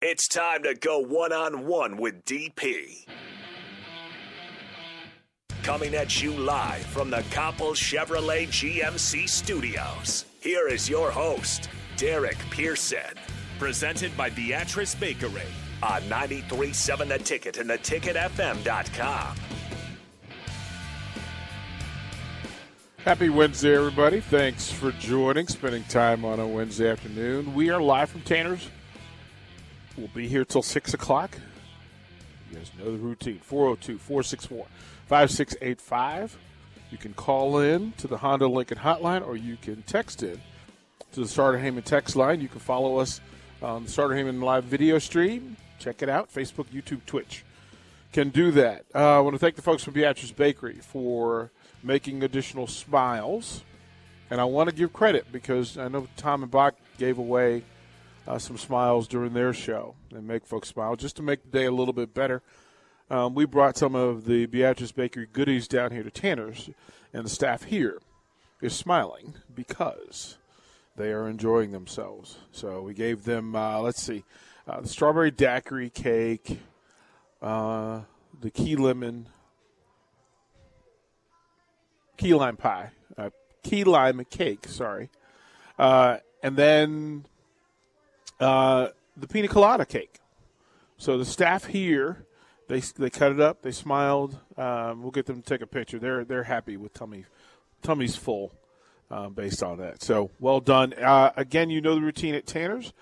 It's time to go one on one with DP. Coming at you live from the Copple Chevrolet GMC studios. Here is your host, Derek Pearson. Presented by Beatrice Bakery on 93.7 The Ticket and theticketfm.com. Happy Wednesday, everybody. Thanks for joining, spending time on a Wednesday afternoon. We are live from Tanner's. We'll be here till 6 o'clock. You guys know the routine 402 464 5685. You can call in to the Honda Lincoln hotline or you can text in to the Starter Heyman text line. You can follow us on the Starter Heyman live video stream. Check it out Facebook, YouTube, Twitch. Can do that. Uh, I want to thank the folks from Beatrice Bakery for making additional smiles. And I want to give credit because I know Tom and Bach gave away uh, some smiles during their show and make folks smile just to make the day a little bit better. Um, we brought some of the Beatrice Bakery goodies down here to Tanner's, and the staff here is smiling because they are enjoying themselves. So we gave them, uh, let's see, uh, the strawberry daiquiri cake, uh, the key lemon, key lime pie, uh, key lime cake, sorry, uh, and then uh, the pina colada cake. So the staff here, they they cut it up, they smiled. Um, we'll get them to take a picture. They're they're happy with tummy, tummy's full, uh, based on that. So well done. Uh, again, you know the routine at Tanner's.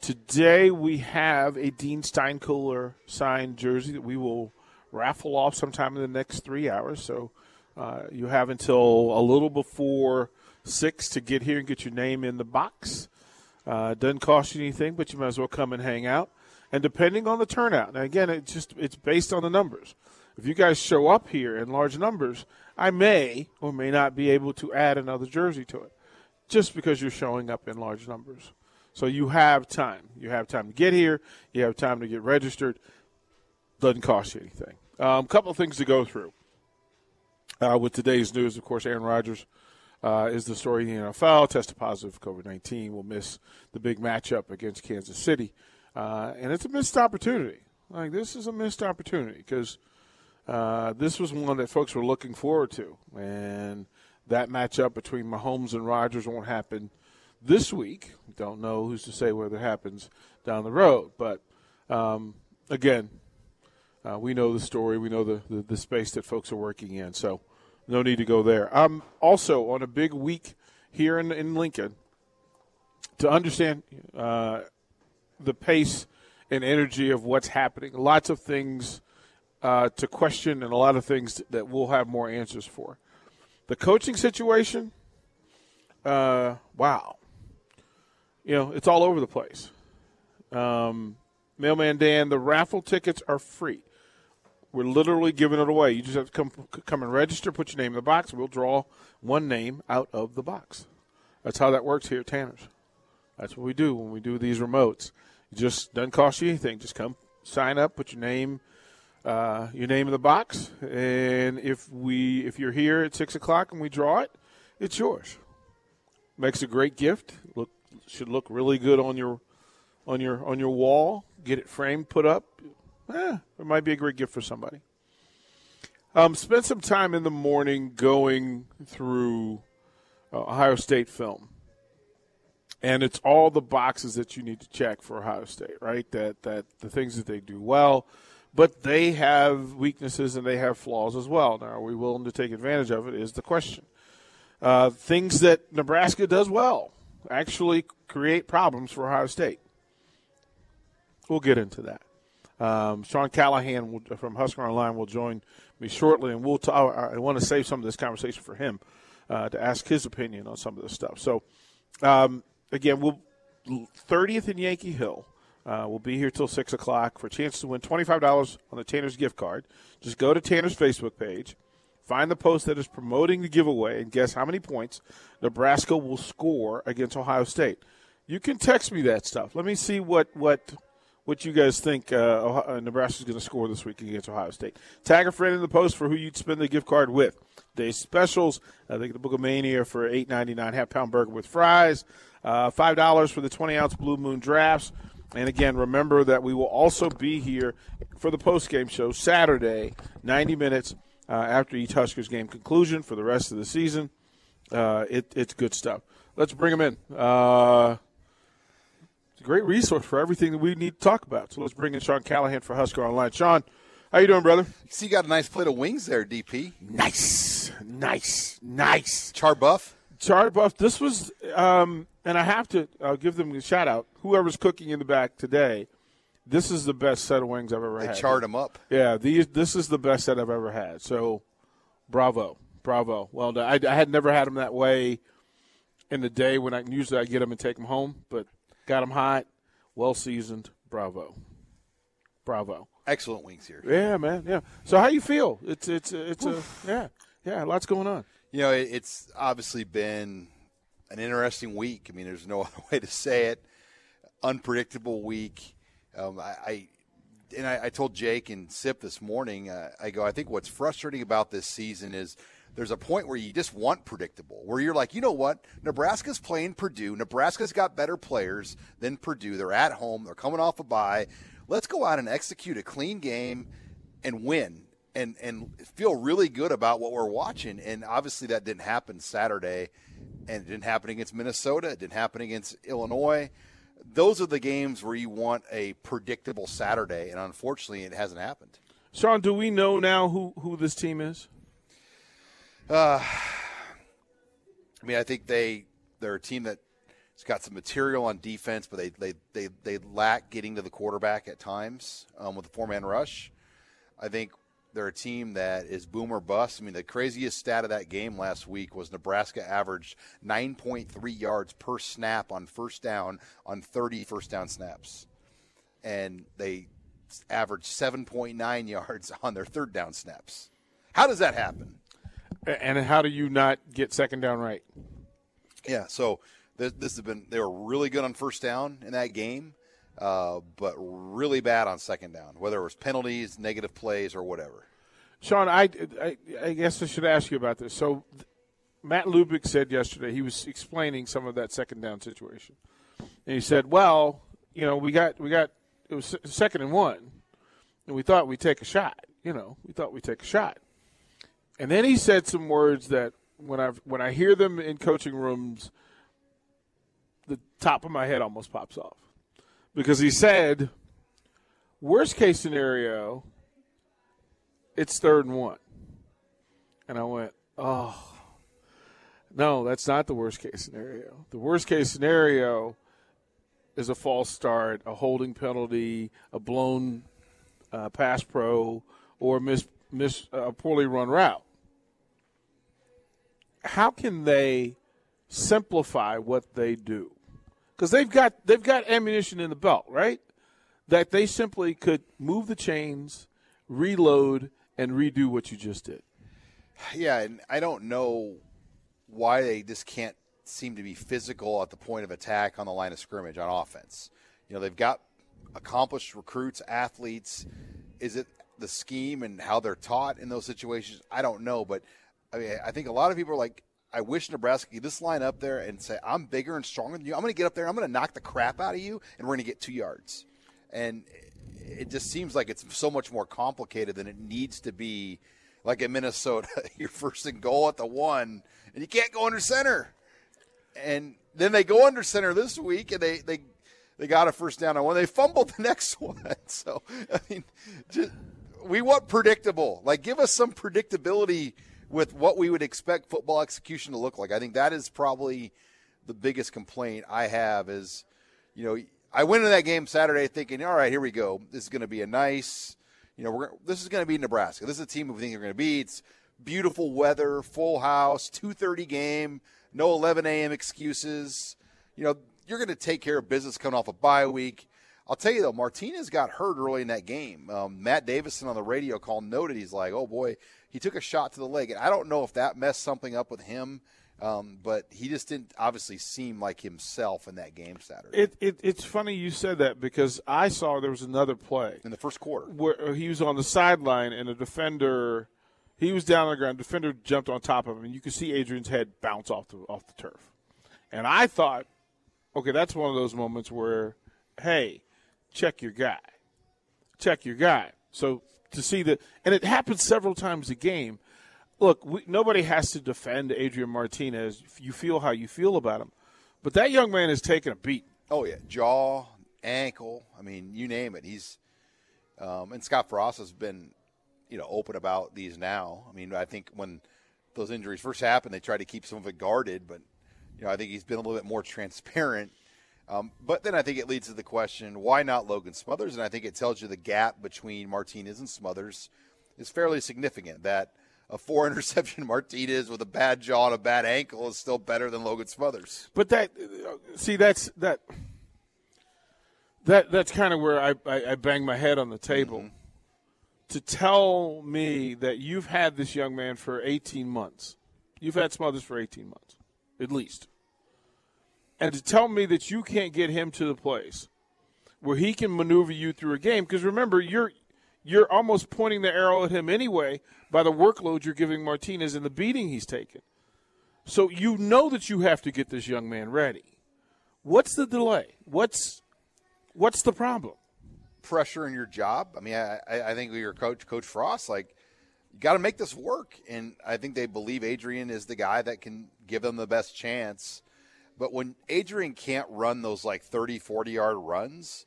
Today we have a Dean Steinkuhler signed jersey that we will raffle off sometime in the next three hours. So uh, you have until a little before six to get here and get your name in the box. Uh, doesn't cost you anything, but you might as well come and hang out. And depending on the turnout, now again, it's just it's based on the numbers. If you guys show up here in large numbers, I may or may not be able to add another jersey to it, just because you're showing up in large numbers. So you have time. You have time to get here. You have time to get registered. Doesn't cost you anything. A um, couple of things to go through. Uh, with today's news, of course, Aaron Rodgers uh, is the story in the NFL. Tested positive for COVID 19. Will miss the big matchup against Kansas City. Uh, and it's a missed opportunity. Like, this is a missed opportunity because uh, this was one that folks were looking forward to. And that matchup between Mahomes and Rodgers won't happen this week. Don't know who's to say whether it happens down the road. But um, again, uh, we know the story. We know the, the, the space that folks are working in. So no need to go there. I'm also, on a big week here in, in Lincoln, to understand uh, the pace and energy of what's happening, lots of things uh, to question and a lot of things that we'll have more answers for. The coaching situation, uh, wow. You know, it's all over the place. Um, Mailman Dan, the raffle tickets are free. We're literally giving it away. You just have to come come and register, put your name in the box. We'll draw one name out of the box. That's how that works here at Tanner's. That's what we do when we do these remotes. It just doesn't cost you anything. Just come sign up, put your name uh, your name in the box, and if we if you're here at six o'clock and we draw it, it's yours. Makes a great gift. Look should look really good on your on your on your wall. Get it framed, put up eh, it might be a great gift for somebody. Um, spend some time in the morning going through uh, Ohio State film, and it's all the boxes that you need to check for Ohio State, right? That that the things that they do well, but they have weaknesses and they have flaws as well. Now, are we willing to take advantage of it? Is the question. Uh, things that Nebraska does well actually create problems for Ohio State. We'll get into that. Um, Sean Callahan will, from Husker Online will join me shortly, and we'll. T- I want to save some of this conversation for him uh, to ask his opinion on some of this stuff. So, um, again, we'll 30th in Yankee Hill. Uh, we'll be here till 6 o'clock for a chance to win $25 on the Tanner's gift card. Just go to Tanner's Facebook page, find the post that is promoting the giveaway, and guess how many points Nebraska will score against Ohio State. You can text me that stuff. Let me see what what what you guys think uh, uh Nebraska's going to score this week against Ohio State. Tag a friend in the post for who you'd spend the gift card with. Day specials. I think the Book of Mania for eight ninety nine, half pound burger with fries. Uh, Five dollars for the twenty ounce Blue Moon drafts. And again, remember that we will also be here for the post game show Saturday, ninety minutes uh, after each Huskers game conclusion for the rest of the season. Uh, it, it's good stuff. Let's bring them in. Uh, great resource for everything that we need to talk about. So let's bring in Sean Callahan for Husker Online. Sean, how you doing, brother? See, you got a nice plate of wings there, DP. Nice, nice, nice. Char buff. Char buff. This was, um, and I have to I'll give them a shout out. Whoever's cooking in the back today, this is the best set of wings I've ever They had. charred them up. Yeah, these. This is the best set I've ever had. So, bravo, bravo. Well. I, I had never had them that way in the day when I usually I get them and take them home, but got them hot, well seasoned. Bravo, bravo. Excellent wings here. Yeah, man. Yeah. So how you feel? It's it's it's a yeah yeah. Lots going on. You know, it, it's obviously been an interesting week. I mean, there's no other way to say it. Unpredictable week. Um, I, I and I, I told Jake and Sip this morning. Uh, I go. I think what's frustrating about this season is there's a point where you just want predictable, where you're like, you know what? Nebraska's playing Purdue. Nebraska's got better players than Purdue. They're at home. They're coming off a bye. Let's go out and execute a clean game and win and and feel really good about what we're watching. And obviously that didn't happen Saturday, and it didn't happen against Minnesota. It didn't happen against Illinois. Those are the games where you want a predictable Saturday, and unfortunately, it hasn't happened. Sean, do we know now who who this team is? I mean, I think they they're a team that's got some material on defense, but they they they, they lack getting to the quarterback at times um, with the four man rush. I think they're a team that is boom or bust. I mean, the craziest stat of that game last week was Nebraska averaged 9.3 yards per snap on first down on 30 first down snaps, and they averaged 7.9 yards on their third down snaps. How does that happen? And how do you not get second down right? Yeah, so this, this has been they were really good on first down in that game, uh, but really bad on second down, whether it was penalties, negative plays, or whatever. Sean, I, I, I guess I should ask you about this. So, Matt Lubick said yesterday he was explaining some of that second down situation, and he said, "Well, you know, we got we got it was second and one, and we thought we'd take a shot. You know, we thought we'd take a shot." And then he said some words that when I when I hear them in coaching rooms, the top of my head almost pops off because he said, "Worst case scenario." it's third and one. And I went, oh, no, that's not the worst case scenario. The worst case scenario is a false start, a holding penalty, a blown uh, pass pro, or miss, miss a poorly run route. How can they simplify what they do? Because they've got they've got ammunition in the belt, right? That they simply could move the chains, reload, and redo what you just did. Yeah, and I don't know why they just can't seem to be physical at the point of attack on the line of scrimmage on offense. You know, they've got accomplished recruits, athletes. Is it the scheme and how they're taught in those situations? I don't know, but I mean, I think a lot of people are like, I wish Nebraska could just line up there and say, I'm bigger and stronger than you. I'm going to get up there. I'm going to knock the crap out of you, and we're going to get two yards. And it just seems like it's so much more complicated than it needs to be. Like in Minnesota, you're first and goal at the one, and you can't go under center. And then they go under center this week, and they they they got a first down on one. They fumbled the next one. So I mean, just, we want predictable. Like, give us some predictability with what we would expect football execution to look like. I think that is probably the biggest complaint I have. Is you know I went into that game Saturday thinking, all right, here we go. This is going to be a nice, you know, we're, this is going to be Nebraska. This is a team we think they're going to beat. It's beautiful weather, full house, 2:30 game, no 11 a.m. excuses. You know, you're going to take care of business coming off a bye week. I'll tell you though, Martinez got hurt early in that game. Um, Matt Davison on the radio call noted he's like, "Oh boy, he took a shot to the leg," and I don't know if that messed something up with him. Um, but he just didn't obviously seem like himself in that game Saturday. It, it, it's funny you said that because I saw there was another play in the first quarter where he was on the sideline and a defender, he was down on the ground. Defender jumped on top of him, and you could see Adrian's head bounce off the off the turf. And I thought, okay, that's one of those moments where, hey, check your guy, check your guy. So to see that, and it happens several times a game look, we, nobody has to defend Adrian Martinez. You feel how you feel about him, but that young man is taking a beat. Oh yeah, jaw, ankle. I mean, you name it. He's um, and Scott Frost has been, you know, open about these now. I mean, I think when those injuries first happened, they tried to keep some of it guarded, but you know, I think he's been a little bit more transparent. Um, but then I think it leads to the question: Why not Logan Smothers? And I think it tells you the gap between Martinez and Smothers is fairly significant. That a four interception Martinez with a bad jaw and a bad ankle is still better than Logan Smothers. But that, see, that's that. That that's kind of where I, I, I, bang my head on the table. Mm-hmm. To tell me that you've had this young man for 18 months, you've had Smothers for 18 months, at least, and to tell me that you can't get him to the place where he can maneuver you through a game, because remember, you're you're almost pointing the arrow at him anyway by the workload you're giving Martinez and the beating he's taken. So you know that you have to get this young man ready. What's the delay? What's what's the problem? Pressure in your job. I mean, I, I think your coach, Coach Frost, like you got to make this work, and I think they believe Adrian is the guy that can give them the best chance. But when Adrian can't run those like 30, 40 yard runs,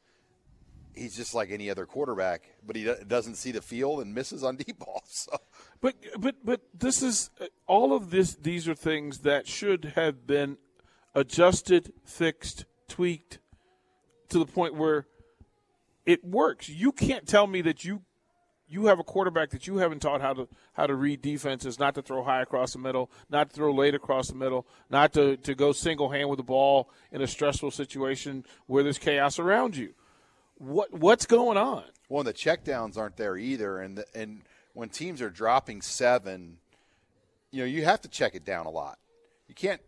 he's just like any other quarterback, but he doesn't see the field and misses on deep balls. So. But but but this is uh, all of this. These are things that should have been adjusted, fixed, tweaked to the point where it works. You can't tell me that you you have a quarterback that you haven't taught how to how to read defenses, not to throw high across the middle, not to throw late across the middle, not to, to go single hand with the ball in a stressful situation where there's chaos around you what what's going on? Well, the checkdowns aren't there either, and the, and when teams are dropping seven, you know you have to check it down a lot. You can't.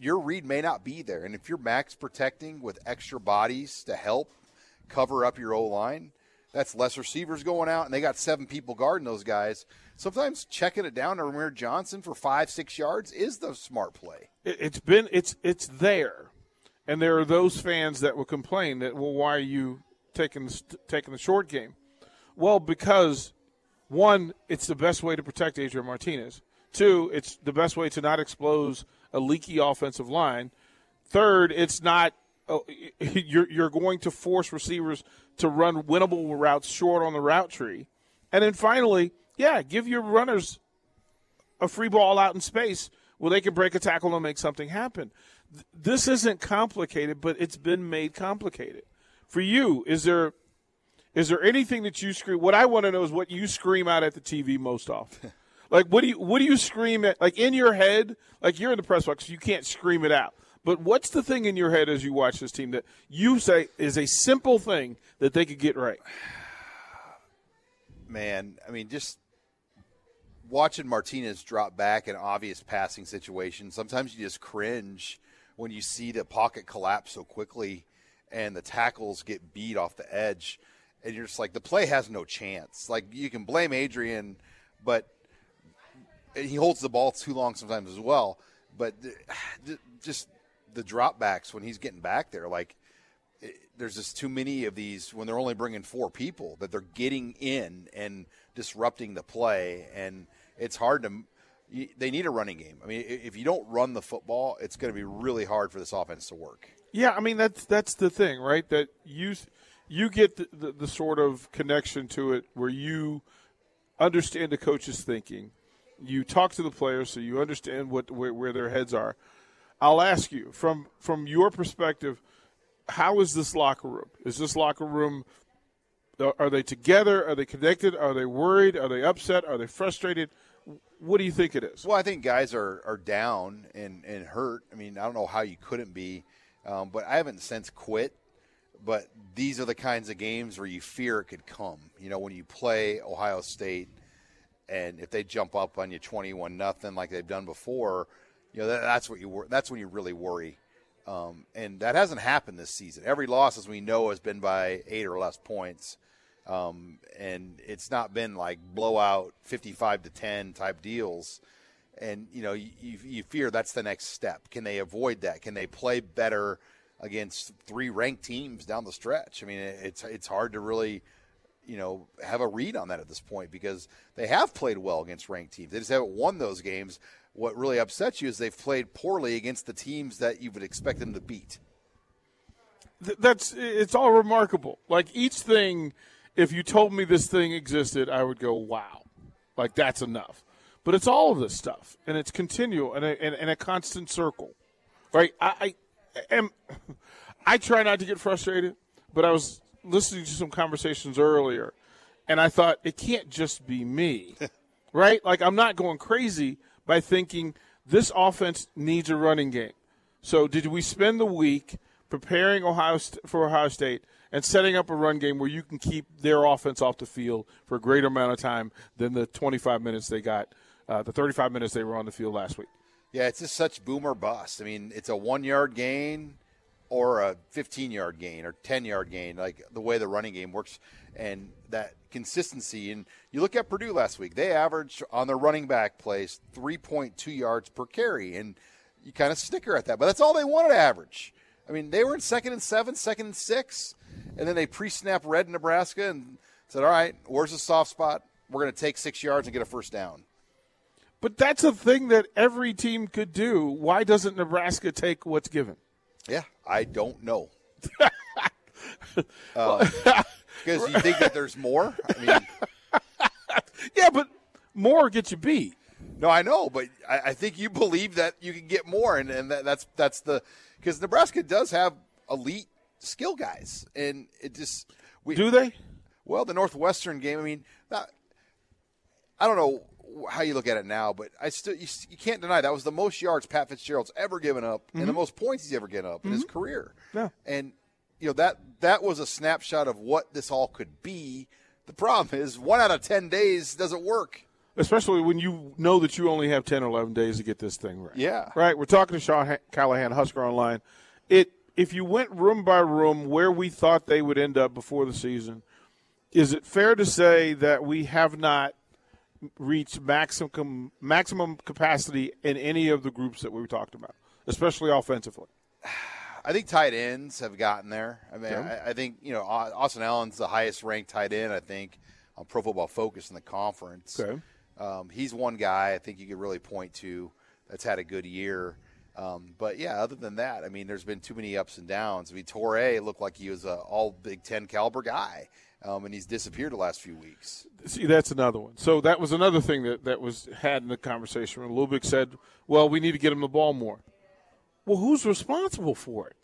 Your read may not be there, and if you're max protecting with extra bodies to help cover up your O line, that's less receivers going out, and they got seven people guarding those guys. Sometimes checking it down to Rahmir Johnson for five, six yards is the smart play. It's been it's it's there, and there are those fans that will complain that well, why are you taking taking the short game? Well, because one, it's the best way to protect Adrian Martinez. Two, it's the best way to not expose a leaky offensive line. Third, it's not Oh, you're you're going to force receivers to run winnable routes short on the route tree. And then finally, yeah, give your runners a free ball out in space where they can break a tackle and make something happen. This isn't complicated, but it's been made complicated for you, is there is there anything that you scream? What I want to know is what you scream out at the TV most often. like, what do you what do you scream at? Like in your head, like you're in the press box, you can't scream it out. But what's the thing in your head as you watch this team that you say is a simple thing that they could get right? Man, I mean, just watching Martinez drop back in obvious passing situations. Sometimes you just cringe when you see the pocket collapse so quickly and the tackles get beat off the edge, and you're just like the play has no chance. Like you can blame Adrian, but he holds the ball too long sometimes as well. But just the dropbacks when he's getting back there, like there's just too many of these when they're only bringing four people that they're getting in and disrupting the play, and it's hard to. They need a running game. I mean, if you don't run the football, it's going to be really hard for this offense to work. Yeah, I mean that's that's the thing, right? That you you get the, the, the sort of connection to it where you understand the coach's thinking. You talk to the players, so you understand what where, where their heads are. I'll ask you from from your perspective, how is this locker room? Is this locker room? Are they together? Are they connected? Are they worried? Are they upset? Are they frustrated? What do you think it is? Well, I think guys are, are down and, and hurt. I mean, I don't know how you couldn't be. Um, but I haven't since quit. but these are the kinds of games where you fear it could come. You know, when you play Ohio State, and if they jump up on you twenty-one nothing like they've done before, you know that, that's what you that's when you really worry. Um, and that hasn't happened this season. Every loss, as we know, has been by eight or less points, um, and it's not been like blowout fifty-five to ten type deals. And you know, you, you fear that's the next step. Can they avoid that? Can they play better? against three ranked teams down the stretch. I mean, it's it's hard to really, you know, have a read on that at this point because they have played well against ranked teams. They just haven't won those games. What really upsets you is they've played poorly against the teams that you would expect them to beat. That's it's all remarkable. Like each thing, if you told me this thing existed, I would go, "Wow!" Like that's enough. But it's all of this stuff, and it's continual and a, and, and a constant circle, right? I, I am I try not to get frustrated, but I was listening to some conversations earlier, and I thought it can't just be me, right? Like I'm not going crazy by thinking this offense needs a running game. So did we spend the week preparing Ohio for Ohio State and setting up a run game where you can keep their offense off the field for a greater amount of time than the 25 minutes they got, uh, the 35 minutes they were on the field last week? Yeah, it's just such boomer bust. I mean, it's a one yard gain or a 15 yard gain or 10 yard gain, like the way the running game works and that consistency. And you look at Purdue last week, they averaged on their running back plays 3.2 yards per carry. And you kind of snicker at that, but that's all they wanted to average. I mean, they were in second and seven, second and six, and then they pre snap red Nebraska and said, all right, where's the soft spot? We're going to take six yards and get a first down. But that's a thing that every team could do. Why doesn't Nebraska take what's given? Yeah, I don't know. uh, because you think that there's more. I mean, yeah, but more gets you beat. No, I know, but I, I think you believe that you can get more, and, and that, that's that's the because Nebraska does have elite skill guys, and it just we, do they? Well, the Northwestern game. I mean, not, I don't know how you look at it now, but I still you, you, can't deny that was the most yards Pat Fitzgerald's ever given up mm-hmm. and the mm-hmm. most points he's ever given up mm-hmm. in his mm-hmm. career. Yeah. And you know that that was a snapshot of what this all could be. The problem is one out of 10 days doesn't work. Especially when you know that you only have 10 or 11 days to get this thing right. Yeah. Right? We're talking to Sean Callahan, Husker Online. It if you went room by room where we thought they would end up before the season, is it fair to say that we have not reach maximum maximum capacity in any of the groups that we talked about, especially offensively? I think tight ends have gotten there. I mean, yeah. I, I, think you know Austin Allen's the highest ranked tight end. I think on Pro Football Focus in the conference. Okay. Um, he's one guy I think you could really point to that's had a good year. Um, but yeah, other than that, I mean, there's been too many ups and downs. I mean, Toure looked like he was an all Big Ten caliber guy, um, and he's disappeared the last few weeks. See, that's another one. So that was another thing that, that was had in the conversation. When Lubick said, "Well, we need to get him the ball more." Well, who's responsible for it?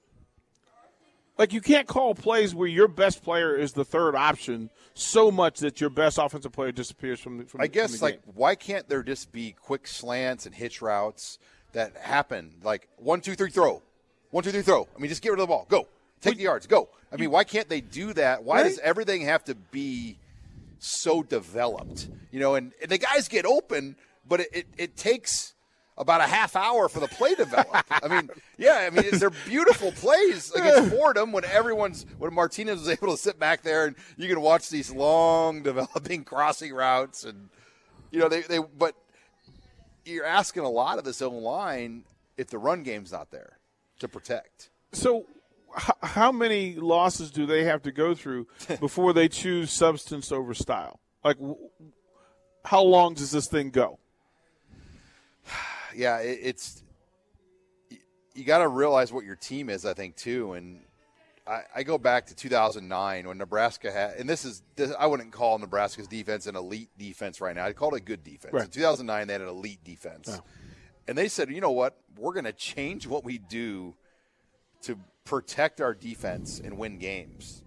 Like you can't call plays where your best player is the third option so much that your best offensive player disappears from. The, from I guess from like why can't there just be quick slants and hitch routes that happen? Like one, two, three, throw, one, two, three, throw. I mean, just get rid of the ball, go. Take the yards. Go. I mean, why can't they do that? Why right? does everything have to be so developed? You know, and, and the guys get open, but it, it, it, takes about a half hour for the play to develop. I mean, yeah, I mean, they're beautiful plays against Fordham when everyone's when Martinez was able to sit back there and you can watch these long developing crossing routes and you know they they but you're asking a lot of this O line if the run game's not there to protect. So how many losses do they have to go through before they choose substance over style? Like, how long does this thing go? Yeah, it's you got to realize what your team is. I think too, and I, I, go back to 2009 when Nebraska had, and this is this, I wouldn't call Nebraska's defense an elite defense right now. I'd call it a good defense. Right. In 2009, they had an elite defense, yeah. and they said, you know what, we're going to change what we do to protect our defense and win games.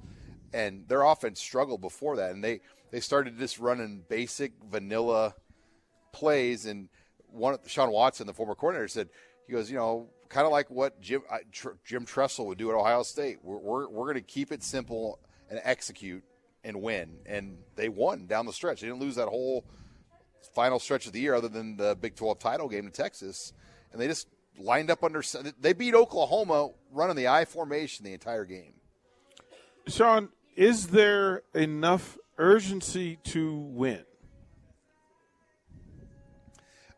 And their offense struggled before that, and they they started just running basic vanilla plays. And one Shawn Watson, the former coordinator, said he goes, you know, kind of like what Jim uh, Tr- Jim Tressel would do at Ohio State. We're we're, we're going to keep it simple and execute and win, and they won down the stretch. They didn't lose that whole final stretch of the year, other than the Big 12 title game in Texas, and they just lined up under. They beat Oklahoma running the I formation the entire game. Sean, is there enough urgency to win?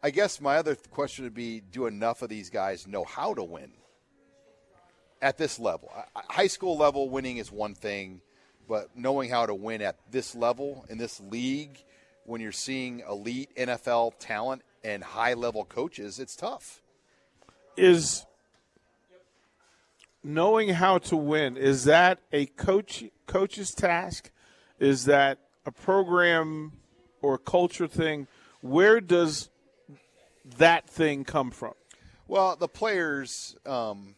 I guess my other question would be do enough of these guys know how to win at this level? High school level winning is one thing, but knowing how to win at this level in this league when you're seeing elite NFL talent and high level coaches, it's tough. Is knowing how to win is that a coach coach's task? Is that a program or culture thing? Where does that thing come from? Well, the players, um,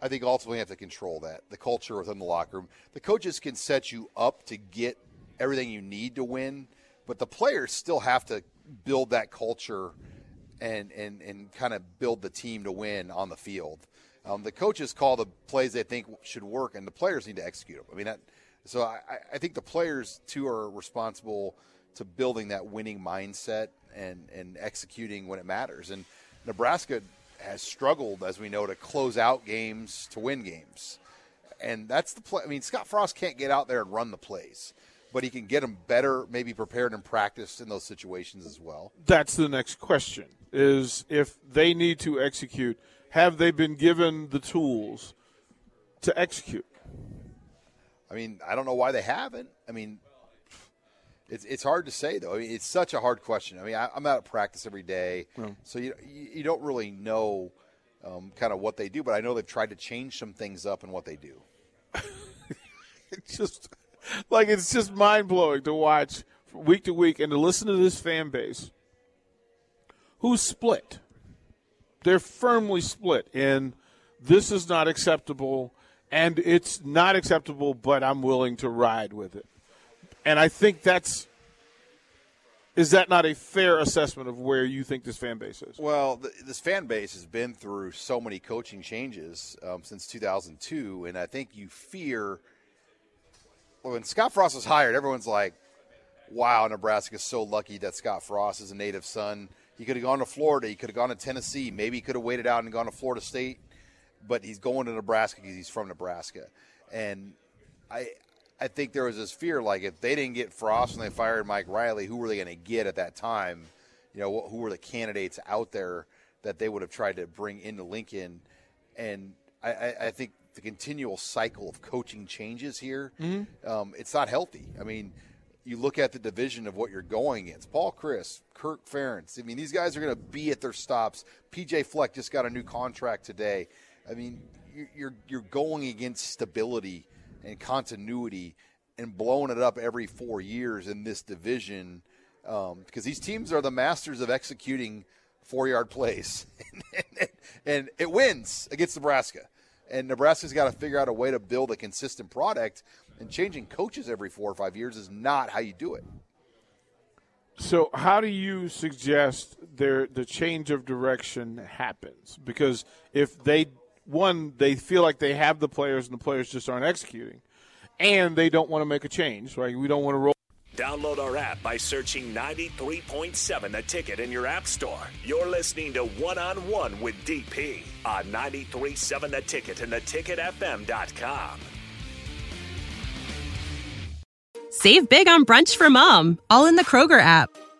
I think, ultimately have to control that. The culture within the locker room. The coaches can set you up to get everything you need to win, but the players still have to build that culture and and and kind of build the team to win on the field. Um, the coaches call the plays they think should work, and the players need to execute them. I mean, that, so I, I think the players too are responsible to building that winning mindset and and executing when it matters. And Nebraska has struggled, as we know, to close out games to win games, and that's the play. I mean, Scott Frost can't get out there and run the plays but he can get them better, maybe prepared and practiced in those situations as well. That's the next question: is if they need to execute, have they been given the tools to execute? I mean, I don't know why they haven't. I mean, it's it's hard to say though. I mean, it's such a hard question. I mean, I, am out at practice every day, so you you don't really know um, kind of what they do. But I know they've tried to change some things up in what they do. it's just like it's just mind blowing to watch week to week and to listen to this fan base who's split. They're firmly split in this is not acceptable and it's not acceptable, but I'm willing to ride with it. And I think that's is that not a fair assessment of where you think this fan base is? Well, the, this fan base has been through so many coaching changes um, since 2002, and I think you fear when Scott Frost was hired, everyone's like, wow, Nebraska's so lucky that Scott Frost is a native son. He could have gone to Florida. He could have gone to Tennessee. Maybe he could have waited out and gone to Florida State, but he's going to Nebraska because he's from Nebraska. And I, I think there was this fear like if they didn't get Frost when they fired Mike Riley, who were they going to get at that time? You know, who were the candidates out there that they would have tried to bring into Lincoln? And I, I, I think the continual cycle of coaching changes here, mm-hmm. um, it's not healthy. I mean, you look at the division of what you're going against. Paul Chryst, Kirk Ferentz. I mean, these guys are going to be at their stops. PJ Fleck just got a new contract today. I mean, you're you're going against stability and continuity and blowing it up every four years in this division um, because these teams are the masters of executing four yard plays, and it wins against Nebraska and Nebraska's got to figure out a way to build a consistent product. And changing coaches every four or five years is not how you do it. So, how do you suggest there the change of direction happens? Because if they one they feel like they have the players and the players just aren't executing, and they don't want to make a change, right? We don't want to roll. Download our app by searching 93.7 The Ticket in your app store. You're listening to One on One with DP on 93.7 The Ticket and theticketfm.com. Save big on brunch for mom, all in the Kroger app.